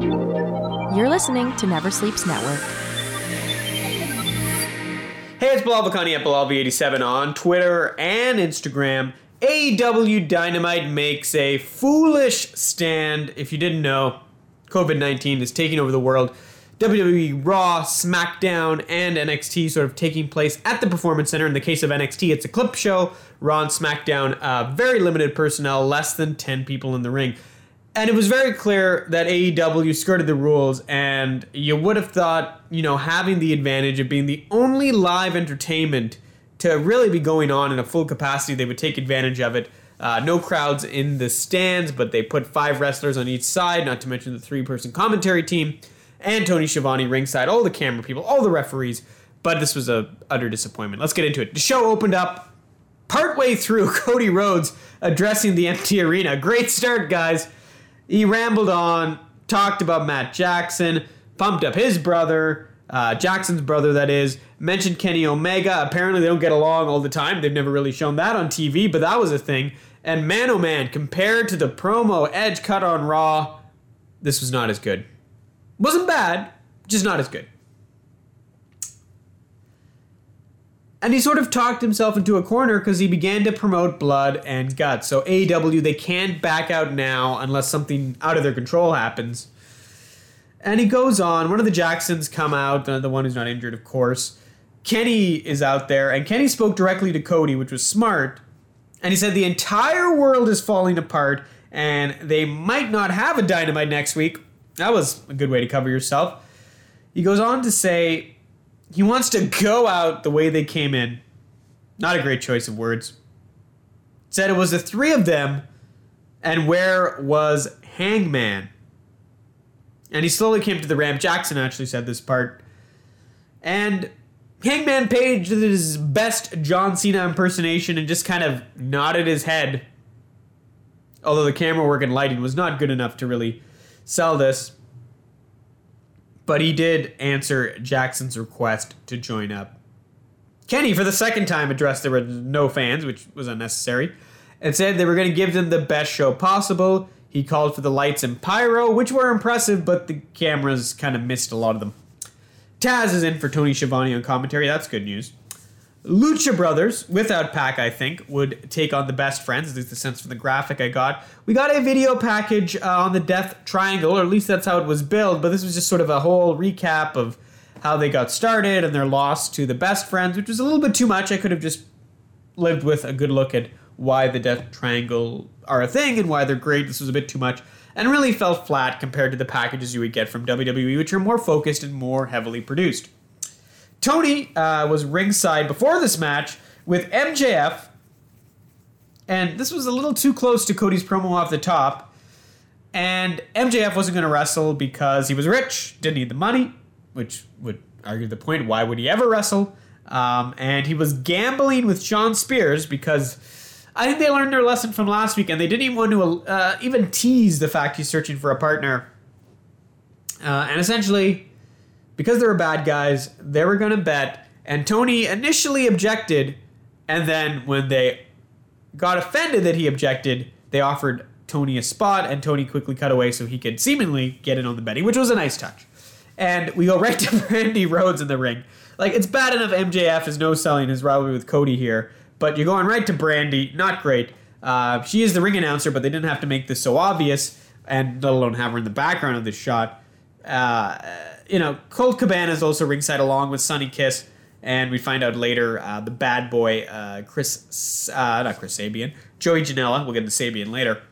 You're listening to Never Sleeps Network. Hey, it's Bilal Vakani at Bilalv87 on Twitter and Instagram. AEW Dynamite makes a foolish stand. If you didn't know, COVID 19 is taking over the world. WWE Raw, SmackDown, and NXT sort of taking place at the Performance Center. In the case of NXT, it's a clip show. Raw and SmackDown, uh, very limited personnel, less than 10 people in the ring. And it was very clear that AEW skirted the rules, and you would have thought, you know, having the advantage of being the only live entertainment to really be going on in a full capacity, they would take advantage of it. Uh, no crowds in the stands, but they put five wrestlers on each side, not to mention the three person commentary team, and Tony Schiavone ringside, all the camera people, all the referees. But this was a utter disappointment. Let's get into it. The show opened up partway through Cody Rhodes addressing the empty arena. Great start, guys. He rambled on, talked about Matt Jackson, pumped up his brother, uh, Jackson's brother, that is, mentioned Kenny Omega. Apparently, they don't get along all the time. They've never really shown that on TV, but that was a thing. And man, oh man, compared to the promo Edge cut on Raw, this was not as good. Wasn't bad, just not as good. And he sort of talked himself into a corner because he began to promote blood and guts. So AEW, they can't back out now unless something out of their control happens. And he goes on. One of the Jacksons come out, uh, the one who's not injured, of course. Kenny is out there, and Kenny spoke directly to Cody, which was smart. And he said the entire world is falling apart, and they might not have a dynamite next week. That was a good way to cover yourself. He goes on to say he wants to go out the way they came in. Not a great choice of words. Said it was the three of them, and where was Hangman? And he slowly came to the ramp. Jackson actually said this part. And Hangman Page did his best John Cena impersonation and just kind of nodded his head. Although the camera work and lighting was not good enough to really sell this. But he did answer Jackson's request to join up. Kenny, for the second time, addressed there were no fans, which was unnecessary, and said they were going to give them the best show possible. He called for the lights and pyro, which were impressive, but the cameras kind of missed a lot of them. Taz is in for Tony Schiavone on commentary. That's good news. Lucha Brothers, without Pac, I think, would take on the best friends. At least the sense from the graphic I got. We got a video package uh, on the Death Triangle, or at least that's how it was billed, but this was just sort of a whole recap of how they got started and their loss to the best friends, which was a little bit too much. I could have just lived with a good look at why the Death Triangle are a thing and why they're great. This was a bit too much and really fell flat compared to the packages you would get from WWE, which are more focused and more heavily produced. Tony uh, was ringside before this match with MJF, and this was a little too close to Cody's promo off the top. And MJF wasn't going to wrestle because he was rich, didn't need the money, which would argue the point. Why would he ever wrestle? Um, and he was gambling with Shawn Spears because I think they learned their lesson from last week, and they didn't even want to uh, even tease the fact he's searching for a partner. Uh, and essentially, because they were bad guys, they were going to bet. And Tony initially objected, and then when they got offended that he objected, they offered Tony a spot, and Tony quickly cut away so he could seemingly get in on the betting, which was a nice touch. And we go right to Brandi Rhodes in the ring. Like, it's bad enough MJF is no selling his rivalry with Cody here, but you're going right to Brandy. Not great. Uh, she is the ring announcer, but they didn't have to make this so obvious, and let alone have her in the background of this shot. Uh, you know, Colt Cabana is also ringside along with Sunny Kiss, and we find out later uh, the bad boy uh, Chris, uh, not Chris Sabian, Joey Janela. We'll get into Sabian later.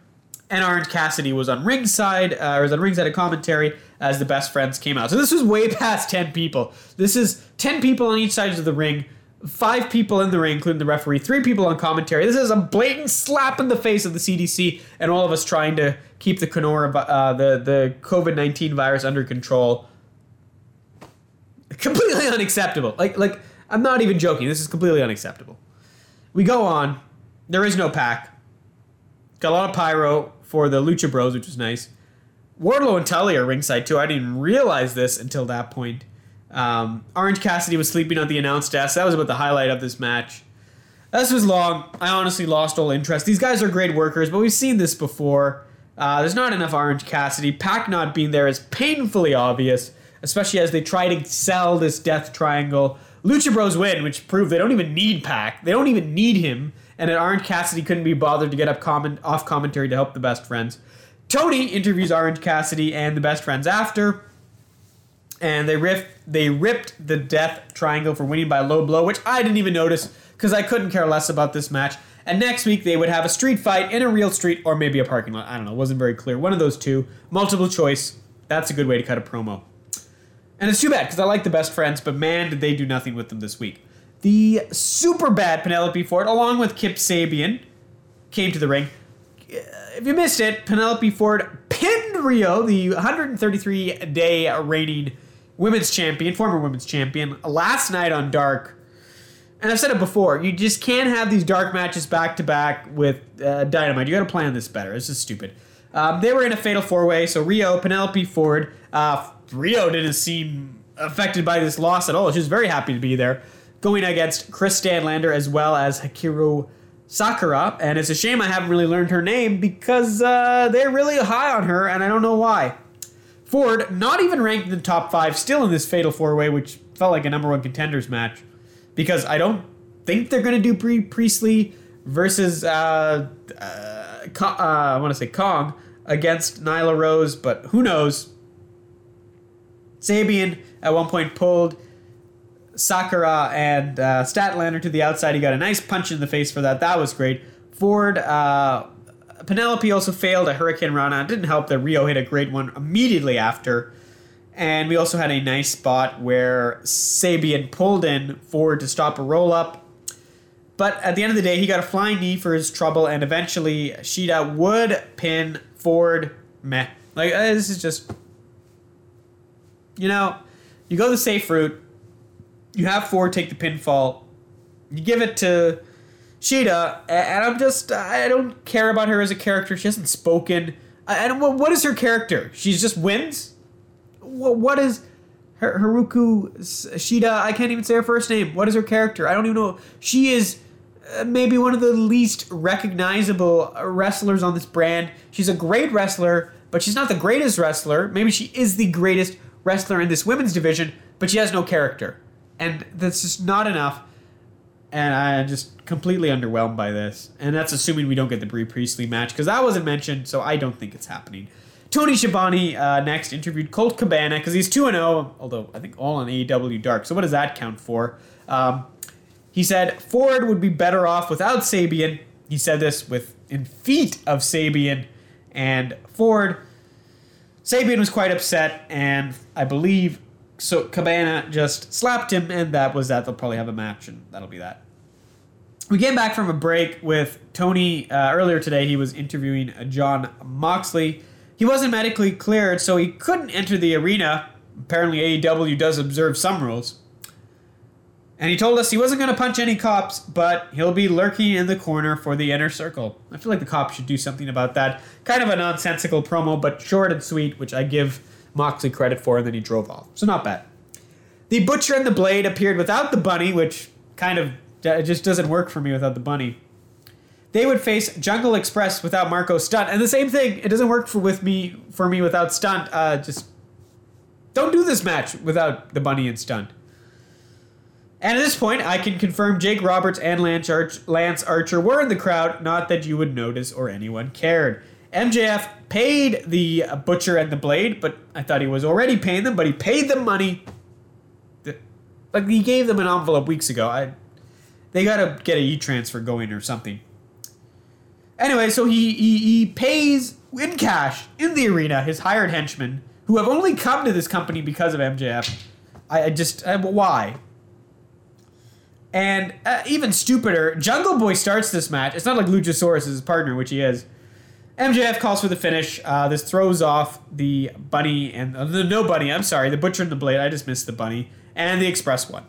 And Orange Cassidy was on ringside, uh, or was on ringside of commentary as the best friends came out. So this was way past ten people. This is ten people on each side of the ring five people in the ring, including the referee, three people on commentary. This is a blatant slap in the face of the CDC and all of us trying to keep the Conora, uh, the the COVID nineteen virus under control. Completely unacceptable. Like like I'm not even joking. This is completely unacceptable. We go on. There is no Pac. Got a lot of pyro for the Lucha Bros, which was nice. Wardlow and Tully are ringside too. I didn't realize this until that point. Um, Orange Cassidy was sleeping on the announce desk. That was about the highlight of this match. This was long. I honestly lost all interest. These guys are great workers, but we've seen this before. Uh, there's not enough Orange Cassidy. Pac not being there is painfully obvious, especially as they try to sell this Death Triangle. Lucha Bros win, which proved they don't even need Pac. They don't even need him. And that Orange Cassidy couldn't be bothered to get up comment off commentary to help the best friends. Tony interviews Orange Cassidy and the best friends after, and they riff they ripped the Death Triangle for winning by low blow, which I didn't even notice because I couldn't care less about this match. And next week they would have a street fight in a real street or maybe a parking lot. I don't know, It wasn't very clear. One of those two. Multiple choice. That's a good way to cut a promo. And it's too bad because I like the best friends, but man, did they do nothing with them this week. The super bad Penelope Ford, along with Kip Sabian, came to the ring. If you missed it, Penelope Ford pinned Riho, the 133 day reigning women's champion, former women's champion, last night on Dark. And I've said it before, you just can't have these dark matches back to back with uh, Dynamite. You got to plan this better. It's just stupid. Um, they were in a fatal four way, so Riho, Penelope Ford. Uh, Riho didn't seem affected by this loss at all. She was very happy to be there, going against Kris Statlander as well as Hikaru Sakura. And it's a shame I haven't really learned her name because uh, they're really high on her, and I don't know why. Ford, not even ranked in the top five, still in this fatal four way, which felt like a number one contenders match. Because I don't think they're going to do Brie Priestley versus, uh, uh, uh, I want to say Kong against Nyla Rose, but who knows? Sabian at one point pulled Sakura and uh, Statlander to the outside. He got a nice punch in the face for that. That was great. Ford, uh, Penelope also failed a Hurricane Rana. It didn't help that Riho hit a great one immediately after. And we also had a nice spot where Sabian pulled in Ford to stop a roll up. But at the end of the day, he got a flying knee for his trouble, and eventually Shida would pin Ford. Meh. Like, uh, this is just. You know, you go the safe route, you have Ford take the pinfall, you give it to Shida, and I'm just. I don't care about her as a character. She hasn't spoken. And what is her character? She just wins? what is her, Haruka Shida? I can't even say her first name. What is her character? I don't even know. She is uh, maybe one of the least recognizable wrestlers on this brand. She's a great wrestler, but she's not the greatest wrestler. Maybe she is the greatest wrestler in this women's division, but she has no character. And that's just not enough. And I'm just completely underwhelmed by this. And that's assuming we don't get the Brie Priestley match, because that wasn't mentioned, so I don't think it's happening. Tony Schiavone uh, next interviewed Colt Cabana because he's 2 0, although I think all on AEW Dark. So what does that count for? Um, he said Ford would be better off without Sabian. He said this with in feet of Sabian and Ford. Sabian was quite upset, and I believe so. Cabana just slapped him, and that was that. They'll probably have a match, and that'll be that. We came back from a break with Tony uh, earlier today. He was interviewing John Moxley. He wasn't medically cleared, so he couldn't enter the arena. Apparently, AEW does observe some rules. And he told us he wasn't going to punch any cops, but he'll be lurking in the corner for the inner circle. I feel like the cops should do something about that. Kind of a nonsensical promo, but short and sweet, which I give Moxley credit for, and then he drove off. So not bad. The Butcher and the Blade appeared without the bunny, which kind of just doesn't work for me without the bunny they would face Jungle Express without Marko Stunt, and the same thing. It doesn't work for with me for me without Stunt. Uh, just don't do this match without the Bunny and Stunt. And at this point, I can confirm Jake Roberts and Lance, Arch- Lance Archer were in the crowd. Not that you would notice or anyone cared. MJF paid the Butcher and the Blade, but I thought he was already paying them. But he paid them money. Like he gave them an envelope weeks ago. I, they gotta get a e transfer going or something. Anyway, so he, he, he pays in cash in the arena his hired henchmen who have only come to this company because of MJF. I, I just I, why? And uh, even stupider, Jungle Boy starts this match. It's not like Luchasaurus is his partner, which he is. MJF calls for the finish. Uh, this throws off the bunny and uh, the no bunny. I'm sorry, the butcher and the blade. I just missed the bunny and the express one.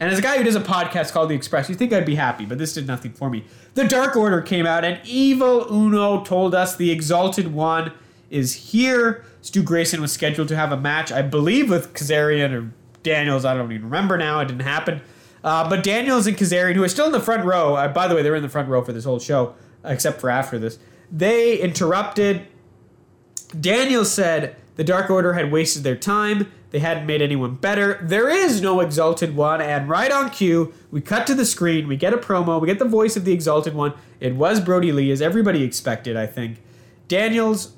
And as a guy who does a podcast called The Express, you think I'd be happy, but this did nothing for me. The Dark Order came out, and Evil Uno told us the Exalted One is here. Stu Grayson was scheduled to have a match, I believe, with Kazarian or Daniels. I don't even remember now. It didn't happen. Uh, but Daniels and Kazarian, who are still in the front row, uh, by the way, they're in the front row for this whole show, except for after this. They interrupted. Daniel said the Dark Order had wasted their time. They hadn't made anyone better. There is no Exalted One, and right on cue, we cut to the screen, we get a promo, we get the voice of the Exalted One. It was Brodie Lee, as everybody expected, I think. Daniels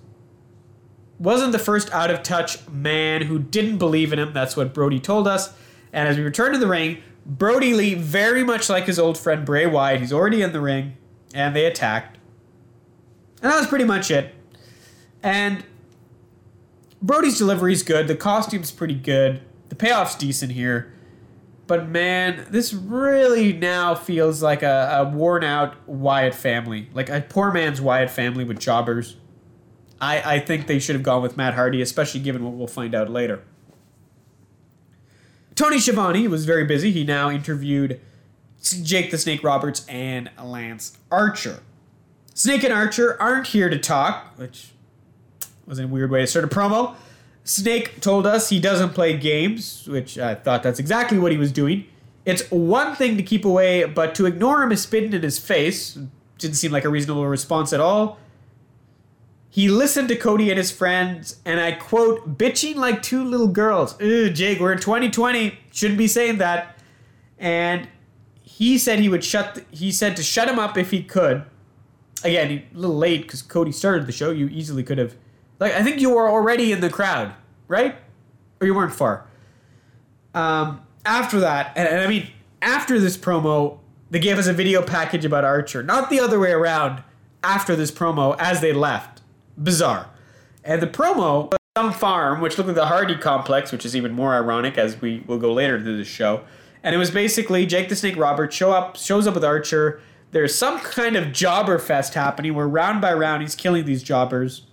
wasn't the first out of touch man who didn't believe in him. That's what Brodie told us. And as we return to the ring, Brodie Lee, very much like his old friend Bray Wyatt, he's already in the ring, and they attacked. And that was pretty much it. And Brodie's delivery's good. The costume's pretty good. The payoff's decent here. But man, this really now feels like a, a worn out Wyatt family. Like a poor man's Wyatt family with jobbers. I, I think they should have gone with Matt Hardy, especially given what we'll find out later. Tony Schiavone was very busy. He now interviewed Jake the Snake Roberts and Lance Archer. Snake and Archer aren't here to talk, which was a weird way to start a promo. Snake told us he doesn't play games, which I thought that's exactly what he was doing. It's one thing to keep away, but to ignore him is spitting in his face. Didn't seem like a reasonable response at all. He listened to Cody and his friends, and I quote, bitching like two little girls. Ew, Jake, we're in 2020. Shouldn't be saying that. And he said he would shut. The, he said to shut him up if he could. Again, a little late because Cody started the show. You easily could have like I think you were already in the crowd, right? Or you weren't far. Um, after that, and, and I mean after this promo, they gave us a video package about Archer, not the other way around. After this promo, as they left, bizarre. And the promo, some farm, which looked like the Hardy complex, which is even more ironic as we will go later through the show. And it was basically Jake the Snake Roberts show up, shows up with Archer. There's some kind of jobber fest happening where round by round he's killing these jobbers.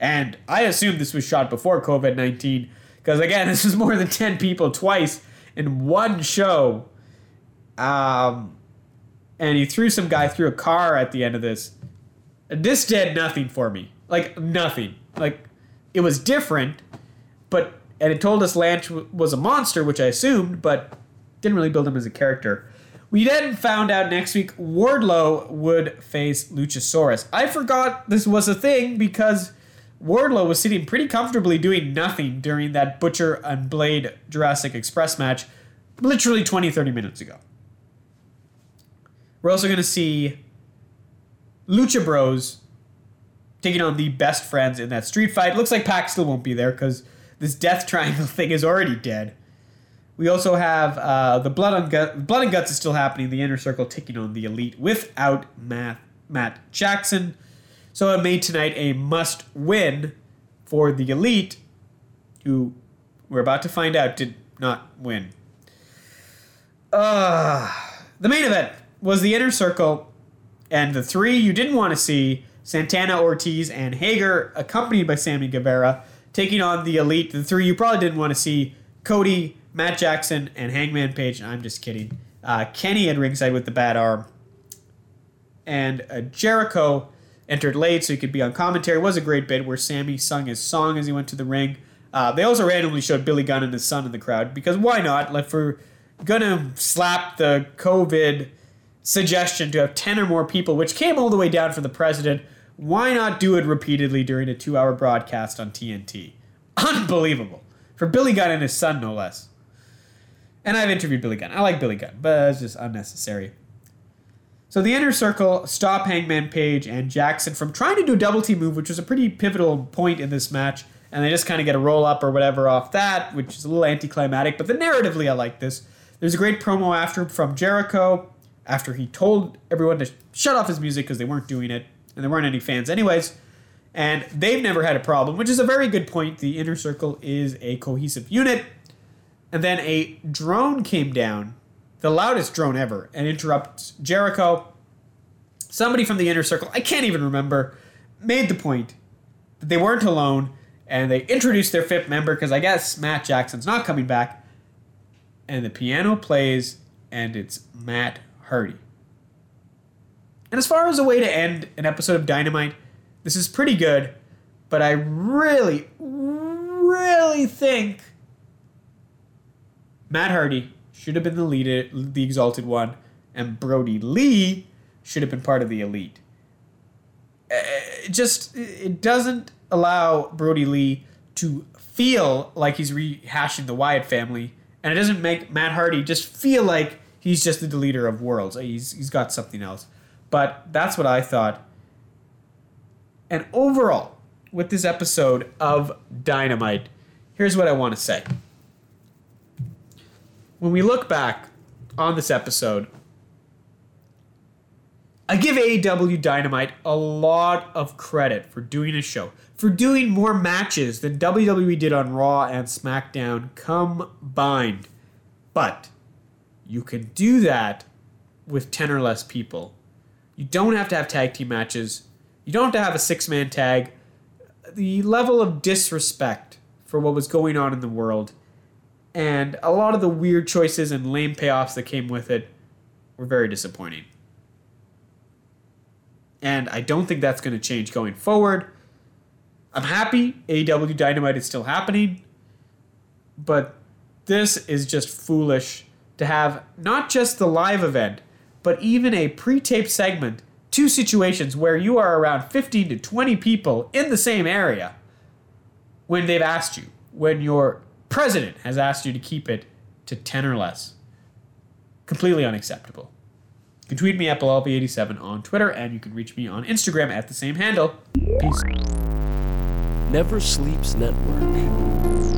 And I assume this was shot before COVID 19, because again, this was more than 10 people twice in one show. Um, and he threw some guy through a car at the end of this. This did nothing for me. Like, nothing. Like, it was different, but, and it told us Lance was a monster, which I assumed, but didn't really build him as a character. We then found out next week Wardlow would face Luchasaurus. I forgot this was a thing because Wardlow was sitting pretty comfortably doing nothing during that Butcher and Blade Jurassic Express match literally 20, 30 minutes ago. We're also going to see Lucha Bros taking on the best friends in that street fight. Looks like Pac still won't be there because this Death Triangle thing is already dead. We also have uh, the Blood, on Gut- Blood and Guts is still happening. The Inner Circle taking on the Elite without Matt, Matt Jackson. So it made tonight a must win for the Elite, who we're about to find out did not win. Uh, the main event was the Inner Circle and the three you didn't want to see Santana, Ortiz, and Hager, accompanied by Sammy Guevara, taking on the Elite. The three you probably didn't want to see Cody, Matt Jackson, and Hangman Page. I'm just kidding. Uh, Kenny at ringside with the bad arm. And uh, Jericho entered late so he could be on commentary. It was a great bit where Sammy sung his song as he went to the ring. Uh, they also randomly showed Billy Gunn and his son in the crowd because why not? Like for gonna slap the COVID suggestion to have ten or more people, which came all the way down for the president. Why not do it repeatedly during a two-hour broadcast on TNT? Unbelievable for Billy Gunn and his son, no less. And I've interviewed Billy Gunn. I like Billy Gunn, but it's just unnecessary. So the inner circle stop Hangman Page and Jackson from trying to do a double team move, which was a pretty pivotal point in this match. And they just kind of get a roll up or whatever off that, which is a little anticlimactic. But the narratively, I like this. There's a great promo after from Jericho after he told everyone to shut off his music because they weren't doing it and there weren't any fans, anyways. And they've never had a problem, which is a very good point. The inner circle is a cohesive unit. And then a drone came down the loudest drone ever, and interrupts Jericho. Somebody from the inner circle, I can't even remember, made the point that they weren't alone, and they introduced their fifth member because I guess Matt Jackson's not coming back. And the piano plays, and it's Matt Hardy. And as far as a way to end an episode of Dynamite, this is pretty good, but I really, really think Matt Hardy should have been the lead, the exalted one, and Brodie Lee should have been part of the elite. it just it doesn't allow Brodie Lee to feel like he's rehashing the Wyatt family, and it doesn't make Matt Hardy just feel like he's just the deleter of worlds. Uh, he's he's got something else. But that's what I thought. And overall, with this episode of Dynamite, here's what I want to say. When we look back on this episode, I give AEW Dynamite a lot of credit for doing a show, for doing more matches than WWE did on Raw and SmackDown combined. But you can do that with 10 or less people. You don't have to have tag team matches. You don't have to have a six man tag. The level of disrespect for what was going on in the world and a lot of the weird choices and lame payoffs that came with it were very disappointing. And I don't think that's going to change going forward. I'm happy AEW Dynamite is still happening, but this is just foolish to have not just the live event, but even a pre taped segment, two situations where you are around 15 to 20 people in the same area when they've asked you, when your president has asked you to keep it to 10 or less. Completely unacceptable. You can tweet me at Bilalv87 on Twitter, and you can reach me on Instagram at the same handle. Peace. Never Sleeps Network.